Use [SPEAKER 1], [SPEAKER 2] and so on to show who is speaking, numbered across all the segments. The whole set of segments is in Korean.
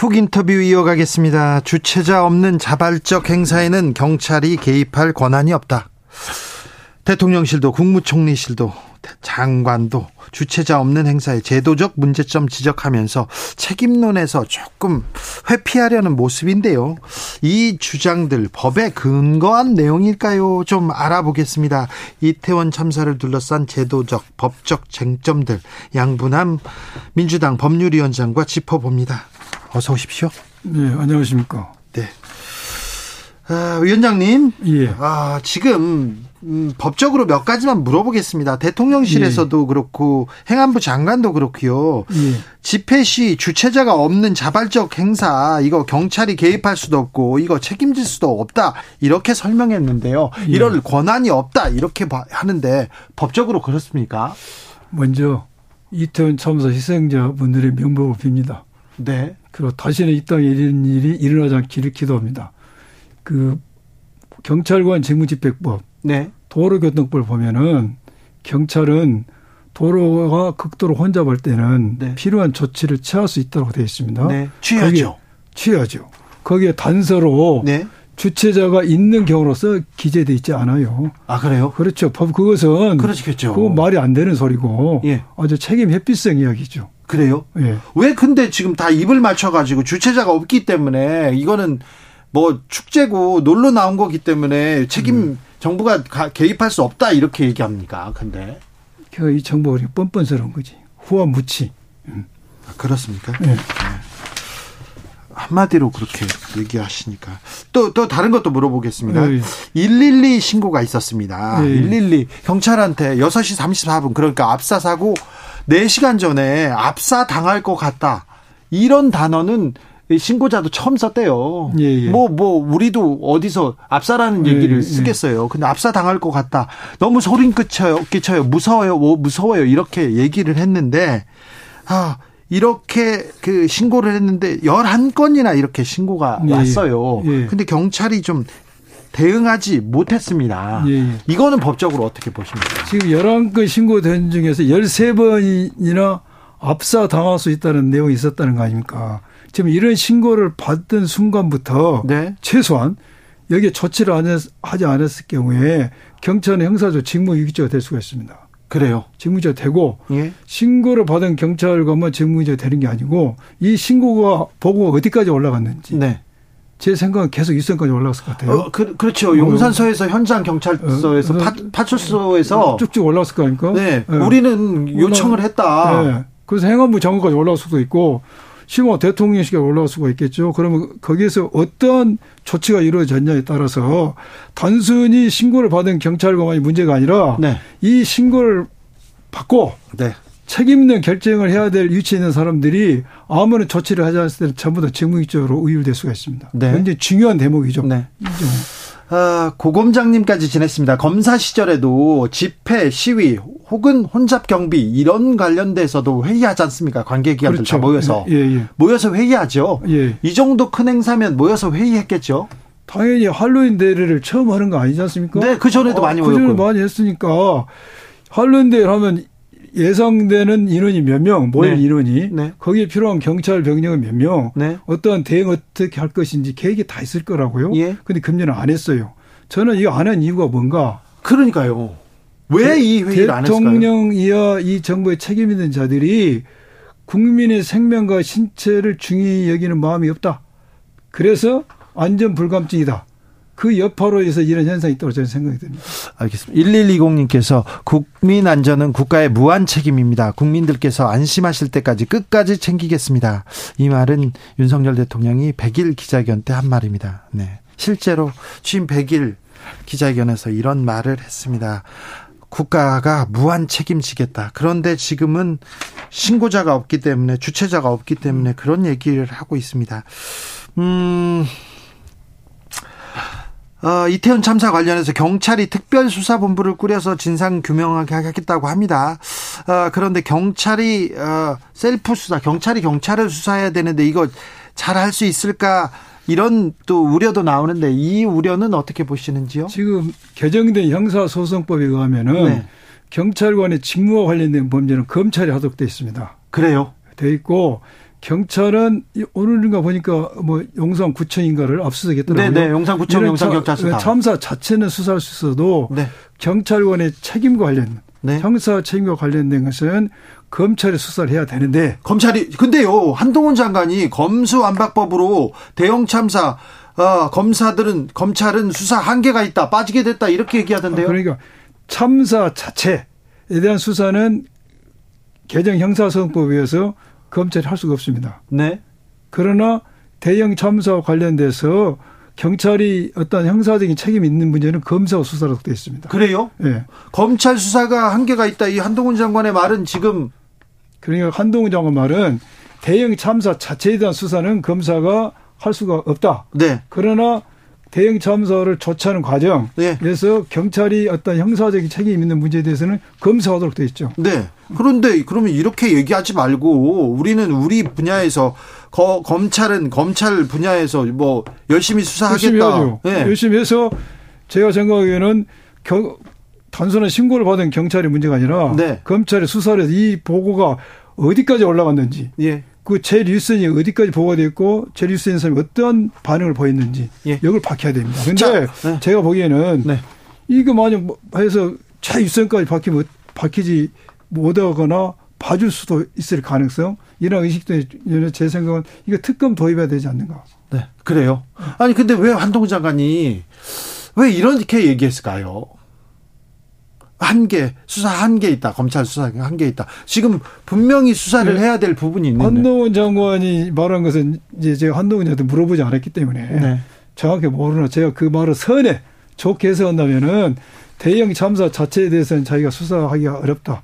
[SPEAKER 1] 훅 인터뷰 이어가겠습니다. 주체자 없는 자발적 행사에는 경찰이 개입할 권한이 없다. 대통령실도 국무총리실도 장관도 주체자 없는 행사의 제도적 문제점 지적하면서 책임론에서 조금 회피하려는 모습인데요. 이 주장들 법에 근거한 내용일까요? 좀 알아보겠습니다. 이태원 참사를 둘러싼 제도적, 법적 쟁점들 양분함 민주당 법률위원장과 짚어봅니다. 어서 오십시오.
[SPEAKER 2] 네, 안녕하십니까.
[SPEAKER 1] 네. 아, 위원장님.
[SPEAKER 2] 예.
[SPEAKER 1] 아, 지금 음, 법적으로 몇 가지만 물어보겠습니다. 대통령실에서도 예. 그렇고 행안부 장관도 그렇고요. 예. 집회 시 주체자가 없는 자발적 행사 이거 경찰이 개입할 수도 없고 이거 책임질 수도 없다 이렇게 설명했는데요. 예. 이럴 권한이 없다 이렇게 하는데 법적으로 그렇습니까?
[SPEAKER 2] 먼저 이태원 참사 희생자분들의 명복을 빕니다.
[SPEAKER 1] 네.
[SPEAKER 2] 그리고 다시는 이 땅에 이런 일이 일어나지 않기를 기도합니다. 그 경찰관 직무집행법,
[SPEAKER 1] 네.
[SPEAKER 2] 도로교통법을 보면은 경찰은 도로가 극도로 혼잡할 때는 네. 필요한 조치를 취할 수 있도록 되어 있습니다.
[SPEAKER 1] 네. 취하죠.
[SPEAKER 2] 취하죠. 거기에 단서로 네. 주체자가 있는 경우로서 기재돼 있지 않아요.
[SPEAKER 1] 아 그래요?
[SPEAKER 2] 그렇죠. 법 그것은
[SPEAKER 1] 그렇겠죠.
[SPEAKER 2] 그 말이 안 되는 소리고 예. 아주 책임 회피성 이야기죠.
[SPEAKER 1] 그래요?
[SPEAKER 2] 예.
[SPEAKER 1] 왜 근데 지금 다 입을 맞춰가지고 주체자가 없기 때문에 이거는 뭐 축제고 놀러 나온 거기 때문에 책임 음. 정부가 개입할 수 없다 이렇게 얘기합니까? 근데
[SPEAKER 2] 이 정부가 뻔뻔스러운 거지. 후와 무치. 음.
[SPEAKER 1] 아, 그렇습니까?
[SPEAKER 2] 네. 네.
[SPEAKER 1] 한마디로 그렇게 얘기하시니까 또 또 다른 것도 물어보겠습니다. 네. 112 신고가 있었습니다. 네. 112 경찰한테 6시 34분 그러니까 압사 사고 4시간 전에 압사 당할 것 같다. 이런 단어는 신고자도 처음 썼대요.
[SPEAKER 2] 예, 예.
[SPEAKER 1] 뭐, 뭐, 우리도 어디서 압사라는 예, 얘기를 예, 쓰겠어요. 근데 압사 당할 것 같다. 너무 소린 끼쳐요, 끼쳐요. 무서워요, 뭐, 무서워요. 이렇게 얘기를 했는데, 아, 이렇게 그 신고를 했는데 11건이나 이렇게 신고가 예, 왔어요.
[SPEAKER 2] 예.
[SPEAKER 1] 근데 경찰이 좀 대응하지 못했습니다.
[SPEAKER 2] 예,
[SPEAKER 1] 이거는 법적으로 어떻게 보십니까?
[SPEAKER 2] 지금 11건 신고된 중에서 13번이나 압사 당할 수 있다는 내용이 있었다는 거 아닙니까? 지금 이런 신고를 받던 순간부터
[SPEAKER 1] 네.
[SPEAKER 2] 최소한 여기에 조치를 안 했, 하지 않았을 경우에 경찰은 형사적 직무유기죄가 될 수가 있습니다.
[SPEAKER 1] 그래요.
[SPEAKER 2] 직무유기죄가 되고
[SPEAKER 1] 예.
[SPEAKER 2] 신고를 받은 경찰관만 직무유기죄가 되는 게 아니고 이 신고가 보고가 어디까지 올라갔는지
[SPEAKER 1] 네.
[SPEAKER 2] 제 생각은 계속 일선까지 올라갔을 것 같아요.
[SPEAKER 1] 어, 그, 렇죠 용산서에서 현장 경찰서에서 어, 파, 출소에서
[SPEAKER 2] 쭉쭉 올라갔을 거 아닙니까?
[SPEAKER 1] 네. 네. 우리는 요청을 했다. 네.
[SPEAKER 2] 그래서 행안부 장관까지 올라갈 수도 있고 심호 대통령실에 올라갈 수가 있겠죠. 그러면 거기에서 어떤 조치가 이루어졌냐에 따라서 단순히 신고를 받은 경찰관이 문제가 아니라
[SPEAKER 1] 네.
[SPEAKER 2] 이 신고를 받고
[SPEAKER 1] 네.
[SPEAKER 2] 책임 있는 결정을 해야 될 위치에 있는 사람들이 아무런 조치를 하지 않았을 때는 전부 다 직무익적으로 의율될 수가 있습니다.
[SPEAKER 1] 네.
[SPEAKER 2] 굉장히 중요한 대목이죠.
[SPEAKER 1] 네. 아, 고검장님까지 지냈습니다. 검사 시절에도 집회, 시위 혹은 혼잡 경비 이런 관련돼서도 회의하지 않습니까? 관계 기관들 그렇죠. 다 모여서
[SPEAKER 2] 예, 예.
[SPEAKER 1] 모여서 회의하죠.
[SPEAKER 2] 예.
[SPEAKER 1] 이 정도 큰 행사면 모여서 회의했겠죠.
[SPEAKER 2] 당연히 할로윈 대회를 처음 하는 거 아니지 않습니까?
[SPEAKER 1] 네, 그 전에도 어, 많이
[SPEAKER 2] 모였고. 그 전에 많이 했으니까 할로윈 대회를 하면 예상되는 인원이 몇 명, 모일 네. 인원이
[SPEAKER 1] 네.
[SPEAKER 2] 거기에 필요한 경찰 병력은 몇 명,
[SPEAKER 1] 네.
[SPEAKER 2] 어떠한 대응 어떻게 할 것인지 계획이 다 있을 거라고요.
[SPEAKER 1] 예.
[SPEAKER 2] 근데 금년은 안 했어요. 저는 이거 안 한 이유가 뭔가?
[SPEAKER 1] 그러니까요. 왜 이 회의를 안 했을까요?
[SPEAKER 2] 대통령 이하 이 정부의 책임 있는 자들이 국민의 생명과 신체를 중히 여기는 마음이 없다. 그래서 안전 불감증이다. 그 여파로 해서 이런 현상이 있다고 저는 생각이 듭니다.
[SPEAKER 1] 알겠습니다. 1120님께서 국민 안전은 국가의 무한 책임입니다. 국민들께서 안심하실 때까지 끝까지 챙기겠습니다. 이 말은 윤석열 대통령이 100일 기자회견 때 한 말입니다. 네. 실제로 취임 100일 기자회견에서 이런 말을 했습니다. 국가가 무한 책임지겠다. 그런데 지금은 신고자가 없기 때문에 주체자가 없기 때문에 그런 얘기를 하고 있습니다. 음, 어, 이태원 참사 관련해서 경찰이 특별수사본부를 꾸려서 진상 규명하게 하겠다고 합니다. 어, 그런데 경찰이 어, 셀프 수사, 경찰이 경찰을 수사해야 되는데 이거 잘 할 수 있을까? 이런 또 우려도 나오는데 이 우려는 어떻게 보시는지요?
[SPEAKER 2] 지금 개정된 형사소송법에 의하면은 네. 경찰관의 직무와 관련된 범죄는 검찰이 하도록 돼 있습니다.
[SPEAKER 1] 그래요?
[SPEAKER 2] 돼 있고 경찰은 오늘인가 보니까 뭐 용산 구청인가를 압수수색 했더라고요.
[SPEAKER 1] 네, 네, 용산 구청, 용산 경찰서
[SPEAKER 2] 참사 자체는 수사할 수 있어도 네. 경찰관의 책임과 관련, 네. 형사 책임과 관련된 것은 검찰이 수사를 해야 되는데
[SPEAKER 1] 검찰이 근데요 한동훈 장관이 검수완박법으로 대형 참사 어, 검사들은 검찰은 수사 한계가 있다 빠지게 됐다 이렇게 얘기하던데요.
[SPEAKER 2] 그러니까 참사 자체에 대한 수사는 개정 형사소송법에 의해서 검찰이 할 수가 없습니다.
[SPEAKER 1] 네.
[SPEAKER 2] 그러나 대형 참사와 관련돼서 경찰이 어떤 형사적인 책임이 있는 문제는 검사와 수사로 되어 있습니다.
[SPEAKER 1] 그래요?
[SPEAKER 2] 네.
[SPEAKER 1] 검찰 수사가 한계가 있다. 이 한동훈 장관의 말은 지금
[SPEAKER 2] 그러니까 한동훈 장관 말은 대형 참사 자체에 대한 수사는 검사가 할 수가 없다.
[SPEAKER 1] 네.
[SPEAKER 2] 그러나 대형 참사를 조치하는 과정에서 네. 경찰이 어떤 형사적인 책임 있는 문제에 대해서는 검사하도록 되어 있죠.
[SPEAKER 1] 네. 그런데 그러면 이렇게 얘기하지 말고 우리는 우리 분야에서 거, 검찰은 검찰 분야에서 뭐 열심히 수사하겠다.
[SPEAKER 2] 열심히, 네. 열심히 해서 제가 생각하기에는 겨, 단순한 신고를 받은 경찰이 문제가 아니라 네. 검찰의 수사를 해서 이 보고가 어디까지 올라갔는지
[SPEAKER 1] 예.
[SPEAKER 2] 그 제 뉴스이 어디까지 보고가 됐고 제 뉴스인 사람이 어떤 반응을 보였는지 예. 이걸 밝혀야 됩니다. 근데 네. 제가 보기에는 네. 이거 만약 뭐 해서 최유선까지 밝히면 밝히지 못하거나 봐줄 수도 있을 가능성 이런 의식도 제 생각은 이거 특검 도입해야 되지 않는가.
[SPEAKER 1] 네, 그래요. 아니 근데 왜 한동훈 장관이 왜 이렇게 얘기했을까요? 한계 수사 한계 있다 검찰 수사 한계 있다 지금 분명히 수사를 네. 해야 될 부분이 있는데
[SPEAKER 2] 한동훈 장관이 말한 것은 이제 제가 한동훈한테 물어보지 않았기 때문에 네. 정확히 모르나 제가 그 말을 선에 좋게 해석한다면은 대형 참사 자체에 대해서는 자기가 수사하기가 어렵다.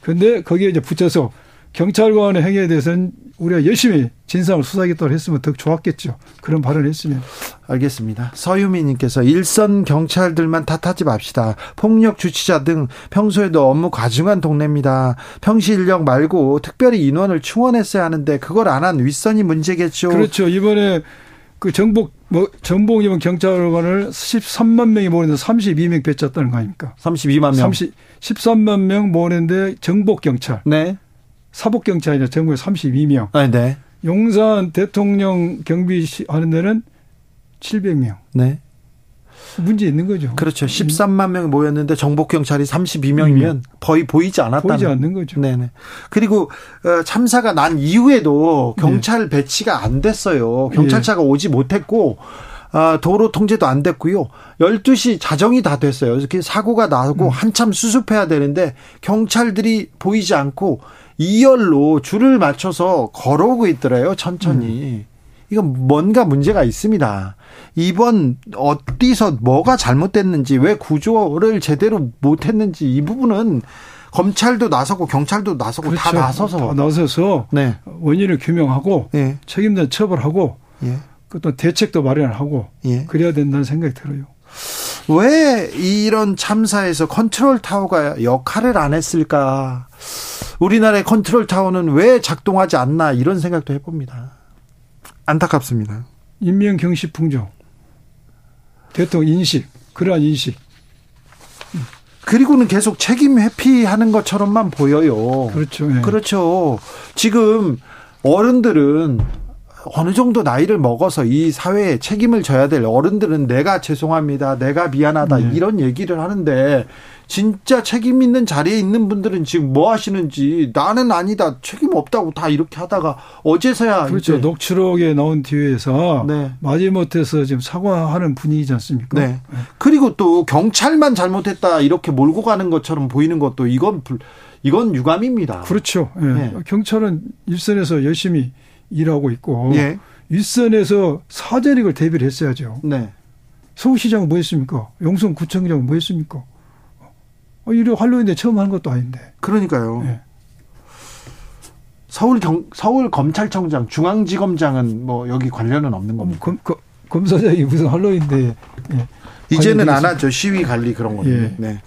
[SPEAKER 2] 근데 거기에 이제 붙여서 경찰관의 행위에 대해서는 우리가 열심히 진상을 수사하겠다고 했으면 더 좋았겠죠. 그런 발언을 했으면.
[SPEAKER 1] 알겠습니다. 서유미님께서 일선 경찰들만 탓하지 맙시다. 폭력 주치자 등 평소에도 업무 과중한 동네입니다. 평시 인력 말고 특별히 인원을 충원했어야 하는데 그걸 안 한 윗선이 문제겠죠.
[SPEAKER 2] 그렇죠. 이번에 그 정복 뭐 정복이면 경찰관을 13만 명이 모였는데 32명 배쳤다는 거 아닙니까?
[SPEAKER 1] 32만 명.
[SPEAKER 2] 30, 13만 명 모였는데 정복 경찰.
[SPEAKER 1] 네.
[SPEAKER 2] 사복 경찰이나 전국에 32명.
[SPEAKER 1] 아, 네.
[SPEAKER 2] 용산 대통령 경비 하는 데는 700명.
[SPEAKER 1] 네.
[SPEAKER 2] 문제 있는 거죠.
[SPEAKER 1] 그렇죠. 13만 명 모였는데 정복 경찰이 32명이면 거의 보이지 않았다.
[SPEAKER 2] 보이지 않는 거죠.
[SPEAKER 1] 네네. 그리고 어, 참사가 난 이후에도 경찰 네. 배치가 안 됐어요. 경찰차가 네. 오지 못했고 아, 도로 통제도 안 됐고요. 12시 자정이 다 됐어요. 이렇게 사고가 나고 음. 한참 수습해야 되는데 경찰들이 보이지 않고 2열로 줄을 맞춰서 걸어오고 있더래요. 천천히. 음. 이건 뭔가 문제가 있습니다. 이번 어디서 뭐가 잘못됐는지 왜 구조를 제대로 못했는지 이 부분은 검찰도 나서고 경찰도 나서고 그렇죠. 다 나서서
[SPEAKER 2] 다 나서서 네. 원인을 규명하고 네. 책임자 처벌하고 예. 또 대책도 마련하고 예. 그래야 된다는 생각이 들어요.
[SPEAKER 1] 왜 이런 참사에서 컨트롤 타워가 역할을 안 했을까? 우리나라의 컨트롤 타워는 왜 작동하지 않나 이런 생각도 해봅니다. 안타깝습니다.
[SPEAKER 2] 인명 경시 풍조, 대통령 인식, 그러한 인식.
[SPEAKER 1] 그리고는 계속 책임 회피하는 것처럼만 보여요.
[SPEAKER 2] 그렇죠. 네.
[SPEAKER 1] 그렇죠. 지금 어른들은 어느 정도 나이를 먹어서 이 사회에 책임을 져야 될 어른들은 내가 죄송합니다. 내가 미안하다. 네. 이런 얘기를 하는데 진짜 책임 있는 자리에 있는 분들은 지금 뭐 하시는지 나는 아니다. 책임 없다고 다 이렇게 하다가 어제서야
[SPEAKER 2] 그렇죠. 녹취록에 나온 뒤에서 네. 마지못해서 지금 사과하는 분위기지 않습니까?
[SPEAKER 1] 네. 네. 그리고 또 경찰만 잘못했다 이렇게 몰고 가는 것처럼 보이는 것도 이건 이건 유감입니다.
[SPEAKER 2] 그렇죠. 네. 경찰은 일선에서 열심히 일하고 있고 예. 윗선에서 사전익을 대비를 했어야죠.
[SPEAKER 1] 네.
[SPEAKER 2] 서울시장은 뭐 했습니까? 용성구청장은 뭐 했습니까? 어, 이래 할로윈데 처음 하는 것도 아닌데.
[SPEAKER 1] 그러니까요. 네. 서울 경, 서울 검찰청장, 중앙지검장은 뭐 여기 관련은 없는 겁니다.
[SPEAKER 2] 검, 검, 검사장이 무슨 할로윈데 예.
[SPEAKER 1] 이제는 안 하죠. 시위 관리 그런 거는.
[SPEAKER 2] 예.
[SPEAKER 1] 네.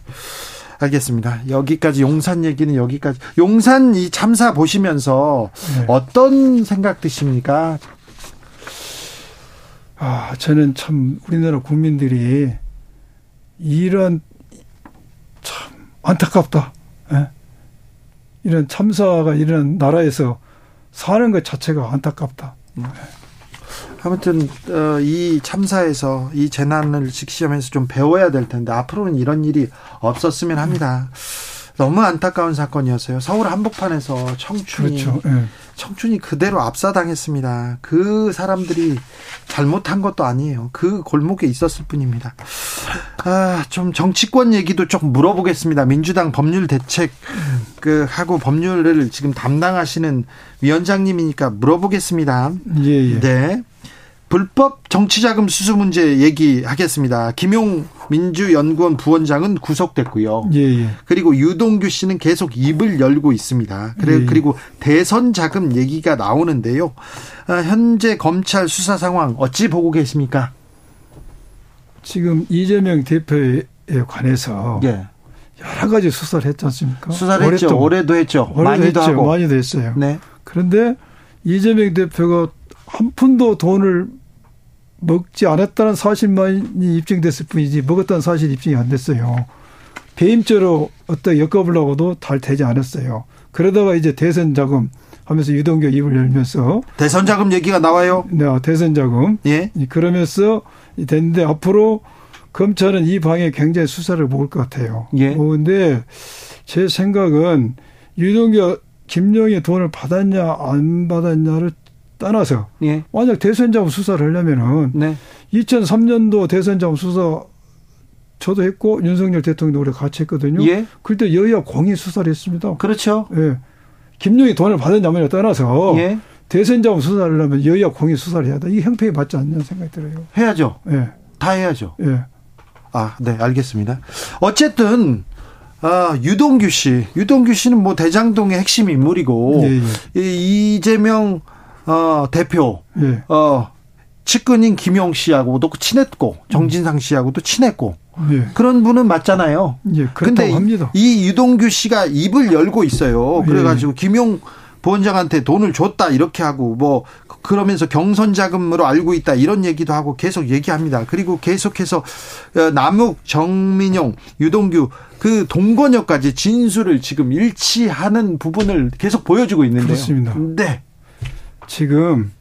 [SPEAKER 1] 알겠습니다. 여기까지 용산 얘기는 여기까지. 용산 이 참사 보시면서
[SPEAKER 2] 네.
[SPEAKER 1] 어떤 생각 드십니까?
[SPEAKER 2] 아, 저는 참 우리나라 국민들이 이런 참 안타깝다. 예? 이런 참사가 이런 나라에서 사는 것 자체가 안타깝다.
[SPEAKER 1] 아무튼 어, 이 참사에서 이 재난을 직시하면서 좀 배워야 될 텐데 앞으로는 이런 일이 없었으면 합니다. 너무 안타까운 사건이었어요. 서울 한복판에서 청춘이
[SPEAKER 2] 그렇죠. 예.
[SPEAKER 1] 청춘이 그대로 압사당했습니다. 그 사람들이 잘못한 것도 아니에요. 그 골목에 있었을 뿐입니다. 아, 좀 정치권 얘기도 좀 물어보겠습니다. 민주당 법률 대책 그 하고 법률을 지금 담당하시는 위원장님이니까 물어보겠습니다.
[SPEAKER 2] 예, 예.
[SPEAKER 1] 네. 불법 정치자금 수수 문제 얘기하겠습니다. 김용 민주연구원 부원장은 구속됐고요.
[SPEAKER 2] 예, 예.
[SPEAKER 1] 그리고 유동규 씨는 계속 입을 열고 있습니다. 그래,
[SPEAKER 2] 예.
[SPEAKER 1] 그리고 대선 자금 얘기가 나오는데요. 아, 현재 검찰 수사 상황 어찌 보고 계십니까?
[SPEAKER 2] 지금 이재명 대표에 관해서
[SPEAKER 1] 예.
[SPEAKER 2] 여러 가지 수사를 했지 않습니까?
[SPEAKER 1] 수사를 했죠.
[SPEAKER 2] 오랫동안.
[SPEAKER 1] 올해도 했죠.
[SPEAKER 2] 올해도
[SPEAKER 1] 많이도
[SPEAKER 2] 했죠.
[SPEAKER 1] 하고.
[SPEAKER 2] 많이도 했어요.
[SPEAKER 1] 네.
[SPEAKER 2] 그런데 이재명 대표가 한 푼도 돈을 먹지 않았다는 사실만이 입증됐을 뿐이지 먹었다는 사실이 입증이 안 됐어요. 배임죄로 어떻게 엮어보려고도 잘 되지 않았어요. 그러다가 이제 대선 자금 하면서 유동규 입을 열면서
[SPEAKER 1] 대선 자금 얘기가 나와요.
[SPEAKER 2] 네, 대선 자금
[SPEAKER 1] 예.
[SPEAKER 2] 그러면서 됐는데 앞으로 검찰은 이 방에 굉장히 수사를 모을 것 같아요.
[SPEAKER 1] 예.
[SPEAKER 2] 모은데 제 생각은 유동규 김용희 돈을 받았냐 안 받았냐를 떠나서
[SPEAKER 1] 예.
[SPEAKER 2] 만약 대선 자금 수사를 하려면은
[SPEAKER 1] 네.
[SPEAKER 2] 2003년도 대선 자금 수사 저도 했고 윤석열 대통령도 우리 같이 했거든요.
[SPEAKER 1] 예.
[SPEAKER 2] 그때 여야 공히 수사를 했습니다.
[SPEAKER 1] 그렇죠.
[SPEAKER 2] 예. 김용희 돈을 받았냐면에 떠나서
[SPEAKER 1] 예.
[SPEAKER 2] 대선 자금 수사를 하려면 여야 공히 수사를 해야 돼. 이게 형평이 맞지 않냐는 생각이 들어요.
[SPEAKER 1] 해야죠.
[SPEAKER 2] 예.
[SPEAKER 1] 다 해야죠.
[SPEAKER 2] 예.
[SPEAKER 1] 아, 네, 알겠습니다. 어쨌든 아, 유동규 씨, 유동규 씨는 뭐 대장동의 핵심 인물이고
[SPEAKER 2] 예,
[SPEAKER 1] 이 이재명 어, 대표
[SPEAKER 2] 예.
[SPEAKER 1] 어, 측근인 김용 씨하고도 친했고 정진상 씨하고도 친했고
[SPEAKER 2] 예.
[SPEAKER 1] 그런 분은 맞잖아요.
[SPEAKER 2] 예. 합니다.
[SPEAKER 1] 이 유동규 씨가 입을 열고 있어요. 그래가지고 김용 부원장한테 돈을 줬다 이렇게 하고 뭐 그러면서 경선 자금으로 알고 있다 이런 얘기도 하고 계속 얘기합니다. 그리고 계속해서 어, 남욱, 정민용, 유동규 그 동건여까지 진술을 지금 일치하는 부분을 계속 보여주고 있는데요.
[SPEAKER 2] 그렇습니다.
[SPEAKER 1] 네,
[SPEAKER 2] 지금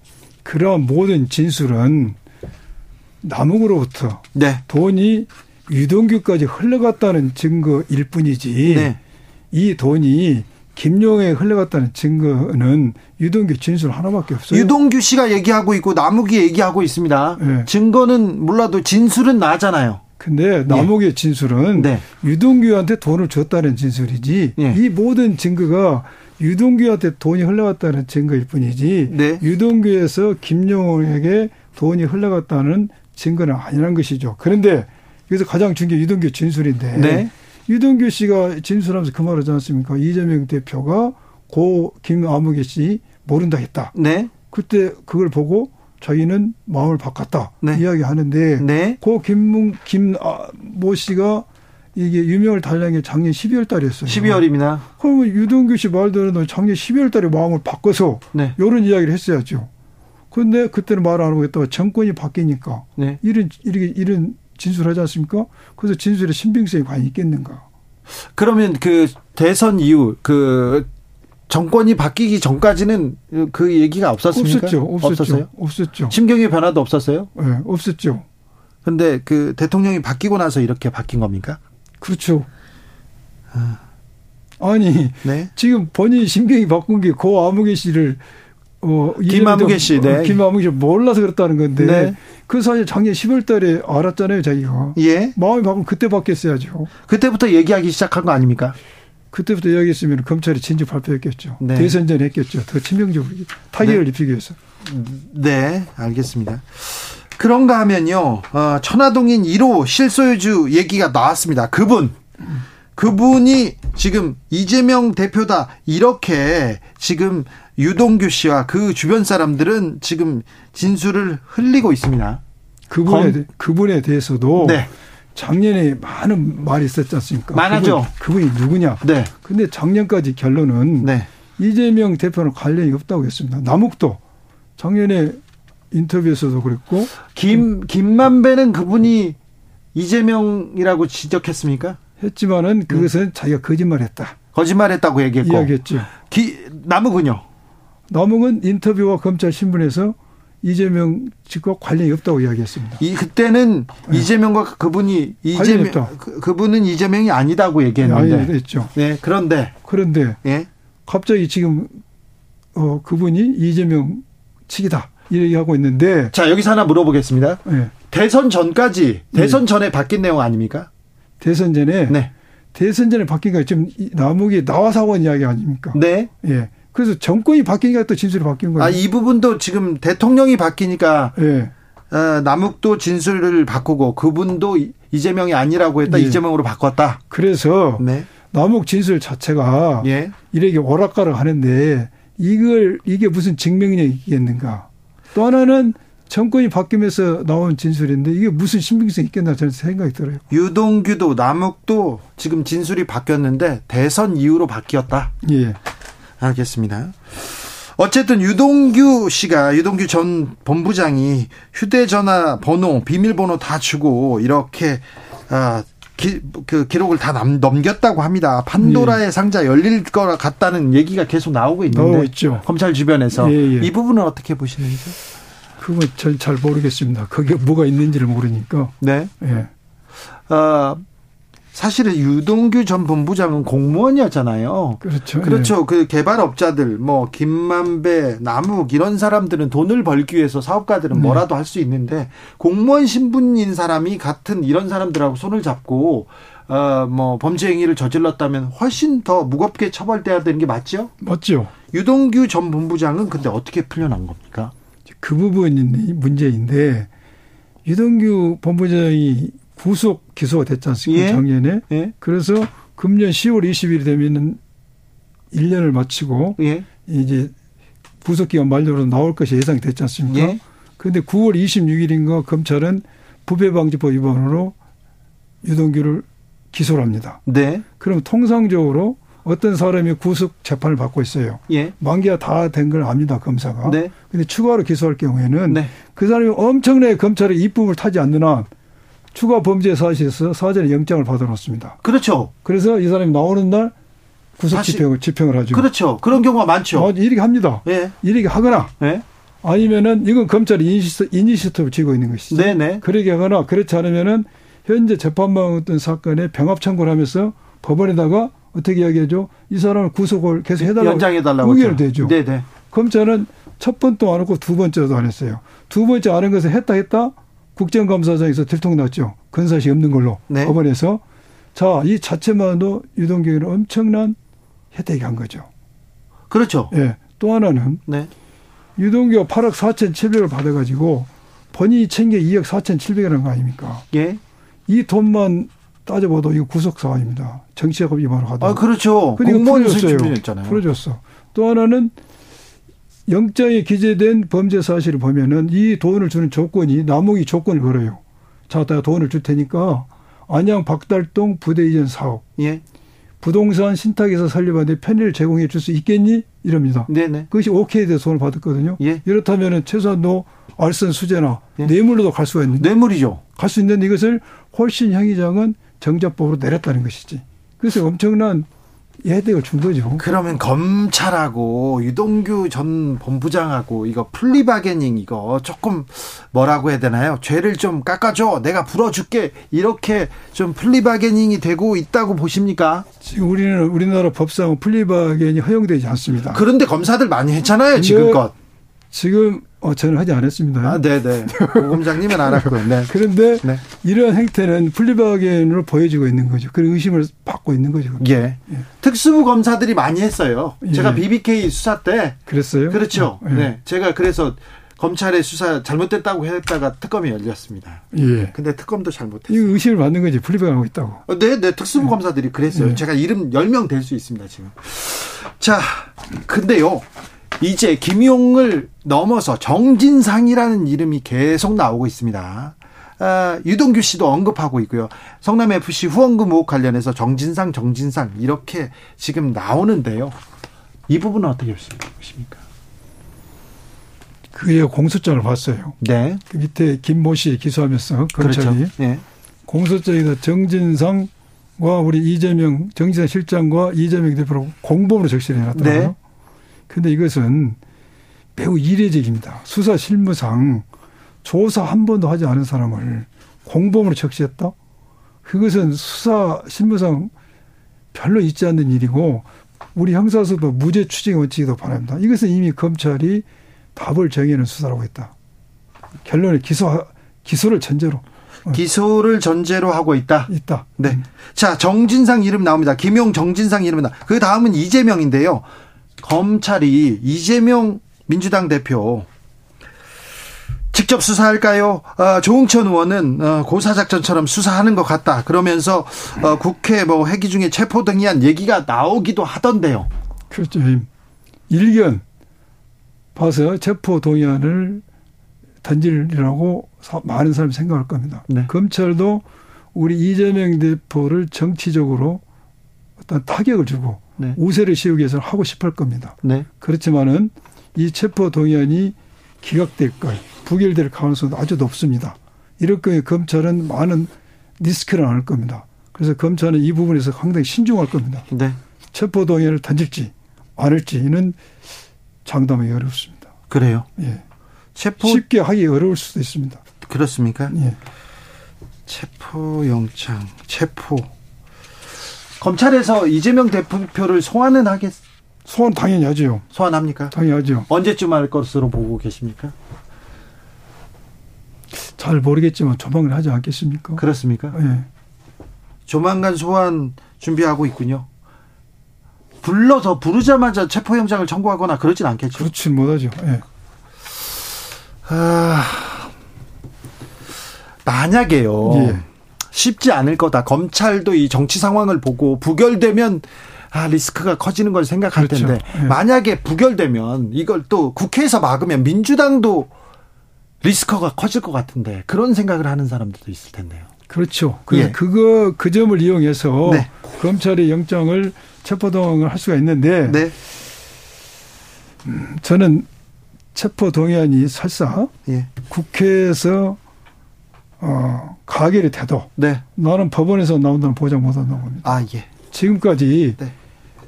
[SPEAKER 2] 그런 모든 진술은 남욱으로부터
[SPEAKER 1] 네,
[SPEAKER 2] 돈이 유동규까지 흘러갔다는 증거일 뿐이지
[SPEAKER 1] 네.
[SPEAKER 2] 이 돈이 김용에 흘러갔다는 증거는 유동규 진술 하나밖에 없어요.
[SPEAKER 1] 유동규 씨가 얘기하고 있고 남욱이 얘기하고 있습니다.
[SPEAKER 2] 네.
[SPEAKER 1] 증거는 몰라도 진술은 나잖아요.
[SPEAKER 2] 근데 남욱의 진술은
[SPEAKER 1] 네.
[SPEAKER 2] 유동규한테 돈을 줬다는 진술이지
[SPEAKER 1] 예.
[SPEAKER 2] 이 모든 증거가 유동규한테 돈이 흘러갔다는 증거일 뿐이지
[SPEAKER 1] 네.
[SPEAKER 2] 유동규에서 김용에게 돈이 흘러갔다는 증거는 아니라는 것이죠. 그런데 여기서 가장 중요한 게 유동규 진술인데
[SPEAKER 1] 네.
[SPEAKER 2] 유동규 씨가 진술하면서 그 말하지 않습니까? 이재명 대표가 고 김아무개 씨 모른다 했다.
[SPEAKER 1] 네.
[SPEAKER 2] 그때 그걸 보고 자기는 마음을 바꿨다
[SPEAKER 1] 네.
[SPEAKER 2] 이야기하는데
[SPEAKER 1] 네.
[SPEAKER 2] 고 김문 김모 씨가 이게 유명을 달라는 게 작년 12월 달이었어요.
[SPEAKER 1] 12월입니다.
[SPEAKER 2] 그러면 유동규 씨 말대로는 작년 12월 달에 마음을 바꿔서
[SPEAKER 1] 네.
[SPEAKER 2] 이런 이야기를 했어야죠. 그런데 그때는 말 안 하고 있다가 정권이 바뀌니까
[SPEAKER 1] 네.
[SPEAKER 2] 이런 이렇게 이런 진술하지 않습니까? 그래서 진술의 신빙성이 과연 있겠는가?
[SPEAKER 1] 그러면 그 대선 이후 그 정권이 바뀌기 전까지는 그 얘기가 없었습니까?
[SPEAKER 2] 없었죠. 없었죠.
[SPEAKER 1] 없었어요?
[SPEAKER 2] 없었죠.
[SPEAKER 1] 심경의 변화도 없었어요?
[SPEAKER 2] 예, 없었죠.
[SPEAKER 1] 근데 그 대통령이 바뀌고 나서 이렇게 바뀐 겁니까?
[SPEAKER 2] 그렇죠. 아니
[SPEAKER 1] 네.
[SPEAKER 2] 지금 본인 심경이 바꾼 게 고 아무개 씨를 어
[SPEAKER 1] 김아무개 씨, 네.
[SPEAKER 2] 어, 김아무개 씨 몰라서 그랬다는 건데
[SPEAKER 1] 네.
[SPEAKER 2] 그 사실 작년 10월 달에 알았잖아요 자기가
[SPEAKER 1] 예.
[SPEAKER 2] 마음이 바꾸면 그때 바뀌었어야죠.
[SPEAKER 1] 그때부터 얘기하기 시작한 거 아닙니까?
[SPEAKER 2] 그때부터 이야기했으면 검찰이 진즉 발표했겠죠.
[SPEAKER 1] 네.
[SPEAKER 2] 대선 전에 했겠죠. 더 치명적으로 타격을
[SPEAKER 1] 네.
[SPEAKER 2] 입히기 위해서.
[SPEAKER 1] 네, 알겠습니다. 그런가 하면요, 어, 천화동인 1호 실소유주 얘기가 나왔습니다. 그분, 그분이 지금 이재명 대표다 이렇게 지금 유동규 씨와 그 주변 사람들은 지금 진술을 흘리고 있습니다.
[SPEAKER 2] 그분에
[SPEAKER 1] 검-
[SPEAKER 2] 대- 그분에 대해서도
[SPEAKER 1] 네,
[SPEAKER 2] 작년에 많은 말이 있었지 않습니까?
[SPEAKER 1] 많아죠.
[SPEAKER 2] 그분, 그분이 누구냐?
[SPEAKER 1] 네.
[SPEAKER 2] 근데 작년까지 결론은
[SPEAKER 1] 네.
[SPEAKER 2] 이재명 대표는 관련이 없다고 했습니다. 남욱도 작년에 인터뷰에서도 그랬고
[SPEAKER 1] 김 김만배는 그분이 이재명이라고 지적했습니까?
[SPEAKER 2] 했지만은 그것은 자기가 거짓말했다.
[SPEAKER 1] 거짓말했다고 얘기했고
[SPEAKER 2] 이야기했죠.
[SPEAKER 1] 기, 남욱은요?
[SPEAKER 2] 남욱은 인터뷰와 검찰 신문에서 이재명 측과 관련이 없다고 이야기했습니다.
[SPEAKER 1] 이 그때는
[SPEAKER 2] 네.
[SPEAKER 1] 이재명과 그분이
[SPEAKER 2] 관련이
[SPEAKER 1] 이재명
[SPEAKER 2] 없다.
[SPEAKER 1] 그, 그분은 이재명이 아니다고 얘기했는데.
[SPEAKER 2] 아니, 했죠.
[SPEAKER 1] 네. 그런데
[SPEAKER 2] 그런데
[SPEAKER 1] 예.
[SPEAKER 2] 갑자기 지금 어 그분이 이재명 측이다 이 얘기하고 있는데
[SPEAKER 1] 자, 여기서 하나 물어보겠습니다.
[SPEAKER 2] 예.
[SPEAKER 1] 대선 전까지 대선 전에 바뀐 내용 아닙니까?
[SPEAKER 2] 대선 전에
[SPEAKER 1] 네.
[SPEAKER 2] 대선 전에 바뀐 거 지금 이 남욱이 나와서 있는 이야기 아닙니까?
[SPEAKER 1] 네.
[SPEAKER 2] 예. 그래서 정권이 바뀌니까 또 진술이 바뀐 거예요.
[SPEAKER 1] 아, 이 부분도 지금 대통령이 바뀌니까
[SPEAKER 2] 예.
[SPEAKER 1] 어, 남욱도 진술을 바꾸고 그분도 이- 이재명이 아니라고 했다.
[SPEAKER 2] 예.
[SPEAKER 1] 이재명으로 바꿨다.
[SPEAKER 2] 그래서
[SPEAKER 1] 네.
[SPEAKER 2] 남욱 진술 자체가
[SPEAKER 1] 예.
[SPEAKER 2] 이렇게 오락가락 하는데 이걸 이게 무슨 증명력이 있겠는가? 또 하나는 정권이 바뀌면서 나온 진술인데 이게 무슨 신빙성이 있겠나 저는 생각이 들어요.
[SPEAKER 1] 유동규도 남욱도 지금 진술이 바뀌었는데 대선 이후로 바뀌었다.
[SPEAKER 2] 예.
[SPEAKER 1] 알겠습니다. 어쨌든 유동규 씨가 유동규 전 본부장이 휴대전화 번호, 비밀번호 다 주고 이렇게 아, 기, 그 기록을 다 남, 넘겼다고 합니다. 판도라의 상자 열릴 거 같다는 얘기가 계속 나오고 있는데. 검찰 주변에서
[SPEAKER 2] 예, 예.
[SPEAKER 1] 이 부분은 어떻게 보시는지?
[SPEAKER 2] 그건 전잘 모르겠습니다. 거기에 뭐가 있는지를 모르니까.
[SPEAKER 1] 네.
[SPEAKER 2] 예.
[SPEAKER 1] 어, 사실은 유동규 전 본부장은 공무원이었잖아요.
[SPEAKER 2] 그렇죠.
[SPEAKER 1] 그렇죠. 그 개발업자들, 뭐, 김만배, 남욱, 이런 사람들은 돈을 벌기 위해서 사업가들은
[SPEAKER 2] 네.
[SPEAKER 1] 뭐라도 할 수 있는데, 공무원 신분인 사람이 같은 이런 사람들하고 손을 잡고, 어, 뭐, 범죄 행위를 저질렀다면 훨씬 더 무겁게 처벌돼야 되는 게 맞죠?
[SPEAKER 2] 예. 맞죠.
[SPEAKER 1] 유동규 전 본부장은 근데 어떻게 풀려난 겁니까?
[SPEAKER 2] 그 부분이 문제인데 유동규 본부장이 구속 기소가 됐지 않습니까?
[SPEAKER 1] 예.
[SPEAKER 2] 작년에.
[SPEAKER 1] 예?
[SPEAKER 2] 그래서 금년 10월 20일 되면은 1년을 마치고
[SPEAKER 1] 예?
[SPEAKER 2] 이제 구속 기간 만료로 나올 것이 예상이 됐지 않습니까?
[SPEAKER 1] 예?
[SPEAKER 2] 그런데 9월 26일인가 검찰은 부패방지법 위반으로 유동규를 기소를 합니다.
[SPEAKER 1] 네.
[SPEAKER 2] 그럼 통상적으로 어떤 사람이 구속 재판을 받고 있어요.
[SPEAKER 1] 예?
[SPEAKER 2] 만기가 다 된 걸 압니다, 검사가.
[SPEAKER 1] 네.
[SPEAKER 2] 근데 추가로 기소할 경우에는
[SPEAKER 1] 네.
[SPEAKER 2] 그 사람이 엄청나게 검찰의 이쁨을 타지 않는 한 추가 범죄 사실에서 사전에 영장을 받아놓습니다.
[SPEAKER 1] 그렇죠.
[SPEAKER 2] 그래서 이 사람이 나오는 날 구속 집행을 집행을 하죠.
[SPEAKER 1] 그렇죠. 그런 경우가 많죠.
[SPEAKER 2] 어, 이렇게 합니다.
[SPEAKER 1] 예.
[SPEAKER 2] 이렇게 하거나
[SPEAKER 1] 예?
[SPEAKER 2] 아니면은 이건 검찰이 initia, initiative를 쥐고 있는 것이죠.
[SPEAKER 1] 네네.
[SPEAKER 2] 그렇게 하거나 그렇지 않으면은 현재 재판받고 있던 사건에 병합 청구를 하면서 법원에다가 어떻게 이야기하죠? 이 사람을 구속을 계속 해달라고
[SPEAKER 1] 연장해달라고.
[SPEAKER 2] 의견을. 대죠.
[SPEAKER 1] 네네.
[SPEAKER 2] 검찰은 첫 번도 안 했고 두 번째도 안 했어요. 두 번째 안 한 것을 했다 했다 국정감사장에서 들통났죠. 근사시 없는 걸로
[SPEAKER 1] 네.
[SPEAKER 2] 법원에서 자 이 자체만도 유동규에는 엄청난 혜택이 간 거죠.
[SPEAKER 1] 그렇죠.
[SPEAKER 2] 예. 또 하나는
[SPEAKER 1] 네.
[SPEAKER 2] 유동규가 8억 4,700을 받아가지고 본인이 챙겨 2억 4,700이라는 거 아닙니까?
[SPEAKER 1] 예.
[SPEAKER 2] 이 돈만 따져봐도 이거 구속 사안입니다. 정치자금 위반을 하다.
[SPEAKER 1] 아, 그렇죠.
[SPEAKER 2] 이거
[SPEAKER 1] 공무원. 수준이었잖아요.
[SPEAKER 2] 풀어줬어. 또 하나는 영장에 기재된 범죄 사실을 보면은 이 돈을 주는 조건이 남욱이 조건을 걸어요. 자, 내가 돈을 줄 테니까 안양 박달동 부대 이전 사업,
[SPEAKER 1] 예.
[SPEAKER 2] 부동산 신탁에서 설립하는데 편의를 제공해 줄 수 있겠니? 이럽니다.
[SPEAKER 1] 네네.
[SPEAKER 2] 그것이 오케이 돼서 돈을 받았거든요.
[SPEAKER 1] 예.
[SPEAKER 2] 이렇다면은 최소한 너 알선 수재나
[SPEAKER 1] 예.
[SPEAKER 2] 뇌물로도 갈 수가 있는데
[SPEAKER 1] 뇌물이죠.
[SPEAKER 2] 갈 수 있는데 이것을 훨씬 형이 작은 정자법으로 내렸다는 것이지. 그래서 엄청난 혜택을 준 거죠.
[SPEAKER 1] 그러면 검찰하고 유동규 전 본부장하고 이거 plea bargaining 이거 조금 뭐라고 해야 되나요? 죄를 좀 깎아줘. 내가 불어줄게. 이렇게 좀 plea bargaining이 되고 있다고 보십니까?
[SPEAKER 2] 지금 우리는 우리나라 법상은 plea bargain이 허용되지 않습니다.
[SPEAKER 1] 그런데 검사들 많이 했잖아요, 지금껏.
[SPEAKER 2] 지금 어, 저는 하지 않았습니다.
[SPEAKER 1] 아, 네네. 고검장님은 알았고요. 네.
[SPEAKER 2] 그런데
[SPEAKER 1] 네.
[SPEAKER 2] 이러한 행태는 플리바겐으로 보여지고 있는 거죠. 그런 의심을 받고 있는 거죠.
[SPEAKER 1] 예. 특수부 검사들이 많이 했어요.
[SPEAKER 2] 예.
[SPEAKER 1] 제가 BBK 수사 때
[SPEAKER 2] 그랬어요?
[SPEAKER 1] 그렇죠.
[SPEAKER 2] 어, 예.
[SPEAKER 1] 네. 제가 그래서 검찰의 수사 잘못됐다고 했다가 특검이 열렸습니다.
[SPEAKER 2] 예.
[SPEAKER 1] 근데 특검도 잘못했어요.
[SPEAKER 2] 이 의심을 받는 거지. 플리바겐하고 있다고.
[SPEAKER 1] 어, 네, 네, 특수부 검사들이 그랬어요.
[SPEAKER 2] 네.
[SPEAKER 1] 제가 이름 10명 될 수 있습니다, 지금. 자, 근데요, 이제 김용을 넘어서 정진상이라는 이름이 계속 나오고 있습니다. 아, 유동규 씨도 언급하고 있고요. 성남 FC 후원금 의혹 관련해서 정진상, 정진상 이렇게 지금 나오는데요. 이 부분은 어떻게 보십니까?
[SPEAKER 2] 그의 공소장을 봤어요.
[SPEAKER 1] 네.
[SPEAKER 2] 그 밑에 김모 씨 기소하면서 검찰이
[SPEAKER 1] 그렇죠. 네.
[SPEAKER 2] 공소장에서 정진상과 우리 이재명 정진상 실장과 이재명 대표로 공범으로 적시를 해놨더라고요.
[SPEAKER 1] 네.
[SPEAKER 2] 근데 이것은 매우 이례적입니다. 수사 실무상 조사 한 번도 하지 않은 사람을 공범으로 적시했다? 그것은 수사 실무상 별로 있지 않는 일이고 우리 형사소법 무죄 추징 원칙에도 반합니다. 이것은 이미 검찰이 답을 정해놓은 수사라고 했다. 결론을 기소 기소를 전제로
[SPEAKER 1] 기소를 전제로 하고 있다.
[SPEAKER 2] 있다.
[SPEAKER 1] 네. 자, 정진상 이름 나옵니다. 김용 정진상 이름 나. 그 다음은 이재명인데요. 검찰이 이재명 민주당 대표 직접 수사할까요? 어, 조응천 의원은 어, 고사작전처럼 수사하는 것 같다. 그러면서 어, 국회 뭐 회기 중에 체포 등이한 얘기가 나오기도 하던데요.
[SPEAKER 2] 그렇죠. 일견 봐서 체포 동의안을 던질이라고 많은 사람이 생각할 겁니다.
[SPEAKER 1] 네.
[SPEAKER 2] 검찰도 우리 이재명 대표를 정치적으로 어떤 타격을 주고
[SPEAKER 1] 네.
[SPEAKER 2] 우세를 씌우기 위해서 하고 싶을 겁니다.
[SPEAKER 1] 네.
[SPEAKER 2] 그렇지만은 이 체포 동의안이 기각될 걸 부결될 가능성도 아주 높습니다. 이럴 경우에 검찰은 많은 리스크를 안을 겁니다. 그래서 검찰은 이 부분에서 상당히 신중할 겁니다.
[SPEAKER 1] 네.
[SPEAKER 2] 체포 동의안을 던질지 않을지는 장담하기 어렵습니다.
[SPEAKER 1] 그래요.
[SPEAKER 2] 예.
[SPEAKER 1] 체포
[SPEAKER 2] 쉽게 하기 어려울 수도 있습니다.
[SPEAKER 1] 그렇습니까?
[SPEAKER 2] 예.
[SPEAKER 1] 체포 영장, 체포. 검찰에서 이재명 대표를 소환은 하겠
[SPEAKER 2] 소환 당연히 하죠.
[SPEAKER 1] 소환합니까?
[SPEAKER 2] 당연히 하죠.
[SPEAKER 1] 언제쯤 할 것으로 보고 계십니까?
[SPEAKER 2] 잘 모르겠지만 조만간 하지 않겠습니까?
[SPEAKER 1] 그렇습니까?
[SPEAKER 2] 예.
[SPEAKER 1] 조만간 소환 준비하고 있군요. 불러서 부르자마자 체포영장을 청구하거나 그러진 않겠죠.
[SPEAKER 2] 그렇지 못하죠. 예.
[SPEAKER 1] 아, 만약에요.
[SPEAKER 2] 예.
[SPEAKER 1] 쉽지 않을 거다. 검찰도 이 정치 상황을 보고 부결되면 아, 리스크가 커지는 걸 생각할
[SPEAKER 2] 그렇죠.
[SPEAKER 1] 텐데
[SPEAKER 2] 예.
[SPEAKER 1] 만약에 부결되면 이걸 또 국회에서 막으면 민주당도 리스크가 커질 것 같은데 그런 생각을 하는 사람들도 있을 텐데요.
[SPEAKER 2] 그렇죠. 그,
[SPEAKER 1] 예.
[SPEAKER 2] 그거, 그 점을 이용해서
[SPEAKER 1] 네.
[SPEAKER 2] 검찰이 영장을 체포동의을 할 수가 있는데
[SPEAKER 1] 네.
[SPEAKER 2] 저는 체포 동의안이 설사
[SPEAKER 1] 예.
[SPEAKER 2] 국회에서 어, 가결이 돼도
[SPEAKER 1] 네.
[SPEAKER 2] 나는 법원에서 나온다는 보장 못 한다고 봅니다.
[SPEAKER 1] 아, 예.
[SPEAKER 2] 지금까지
[SPEAKER 1] 네.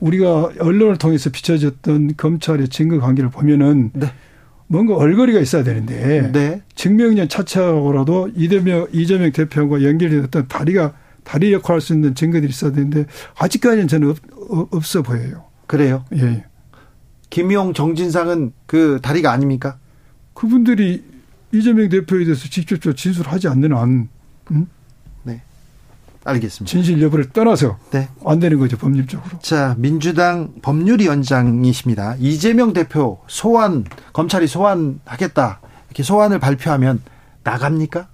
[SPEAKER 2] 우리가 언론을 통해서 비춰졌던 검찰의 증거 관계를 보면은
[SPEAKER 1] 네.
[SPEAKER 2] 뭔가 얼거리가 있어야 되는데
[SPEAKER 1] 네.
[SPEAKER 2] 증명력 차차하고라도 이재명 이재명 대표와 연결이 됐던 다리가 다리 역할을 할수 있는 증거들이 있어야 되는데 아직까지는 저는 없, 없어 보여요.
[SPEAKER 1] 그래요.
[SPEAKER 2] 예.
[SPEAKER 1] 김용 정진상은 그 다리가 아닙니까?
[SPEAKER 2] 그분들이 이재명 대표에 대해서 직접적으로 진술하지 않는 한 음?
[SPEAKER 1] 알겠습니다.
[SPEAKER 2] 진실 여부를 떠나서
[SPEAKER 1] 네.
[SPEAKER 2] 안 되는 거죠 법률적으로.
[SPEAKER 1] 자, 민주당 법률위원장이십니다. 이재명 대표 소환, 검찰이 소환하겠다. 이렇게 소환을 발표하면 나갑니까?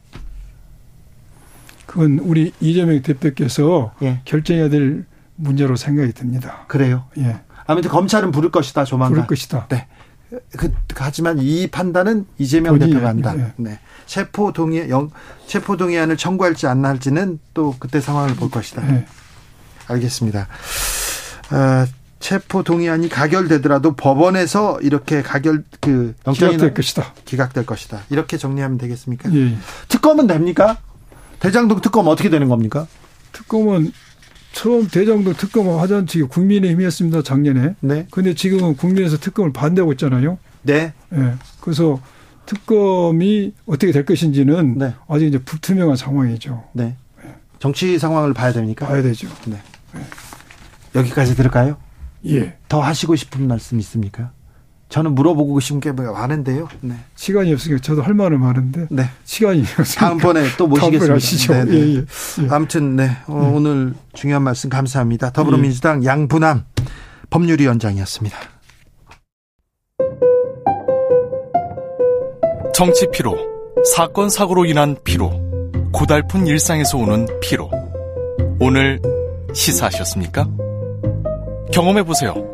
[SPEAKER 2] 그건 우리 이재명 대표께서
[SPEAKER 1] 예.
[SPEAKER 2] 결정해야 될 문제로 생각이 듭니다.
[SPEAKER 1] 그래요.
[SPEAKER 2] 예.
[SPEAKER 1] 아무튼 검찰은 부를 것이다, 조만간.
[SPEAKER 2] 부를 것이다.
[SPEAKER 1] 네. 그, 하지만 이 판단은 이재명 대표가 한다.
[SPEAKER 2] 예.
[SPEAKER 1] 네. 체포 동의, 영, 체포 동의안을 청구할지 안 할지는 또 그때 상황을 볼 것이다.
[SPEAKER 2] 예.
[SPEAKER 1] 알겠습니다. 아, 체포 동의안이 가결되더라도 법원에서 이렇게 가결 그
[SPEAKER 2] 기각될 것이다.
[SPEAKER 1] 기각될 것이다. 이렇게 정리하면 되겠습니까?
[SPEAKER 2] 예.
[SPEAKER 1] 특검은 됩니까? 대장동 특검 어떻게 되는 겁니까?
[SPEAKER 2] 특검은 처음 대장동 특검을 하자는 측이 국민의힘이었습니다 작년에.
[SPEAKER 1] 네.
[SPEAKER 2] 근데 지금은 국민에서 특검을 반대하고 있잖아요.
[SPEAKER 1] 네.
[SPEAKER 2] 예. 그래서 특검이 어떻게 될 것인지는
[SPEAKER 1] 네.
[SPEAKER 2] 아직 이제 불투명한 상황이죠.
[SPEAKER 1] 네. 정치 상황을 봐야 됩니까?
[SPEAKER 2] 봐야 되죠.
[SPEAKER 1] 네. 여기까지 들을까요?
[SPEAKER 2] 예.
[SPEAKER 1] 더 하시고 싶은 말씀 있습니까? 저는 물어보고 싶은 게 많은데요. 네.
[SPEAKER 2] 시간이 없으니까 저도 할 말은 많은데
[SPEAKER 1] 네.
[SPEAKER 2] 시간이 없으니까
[SPEAKER 1] 다음번에 또 모시겠습니다. 네, 네.
[SPEAKER 2] 예, 예. 예.
[SPEAKER 1] 아무튼 네 어, 오늘 중요한 말씀 감사합니다. 더불어민주당 양분함 법률위원장이었습니다.
[SPEAKER 3] 정치 피로, 사건 사고로 인한 피로, 고달픈 일상에서 오는 피로. 오늘 시사하셨습니까? 경험해 보세요.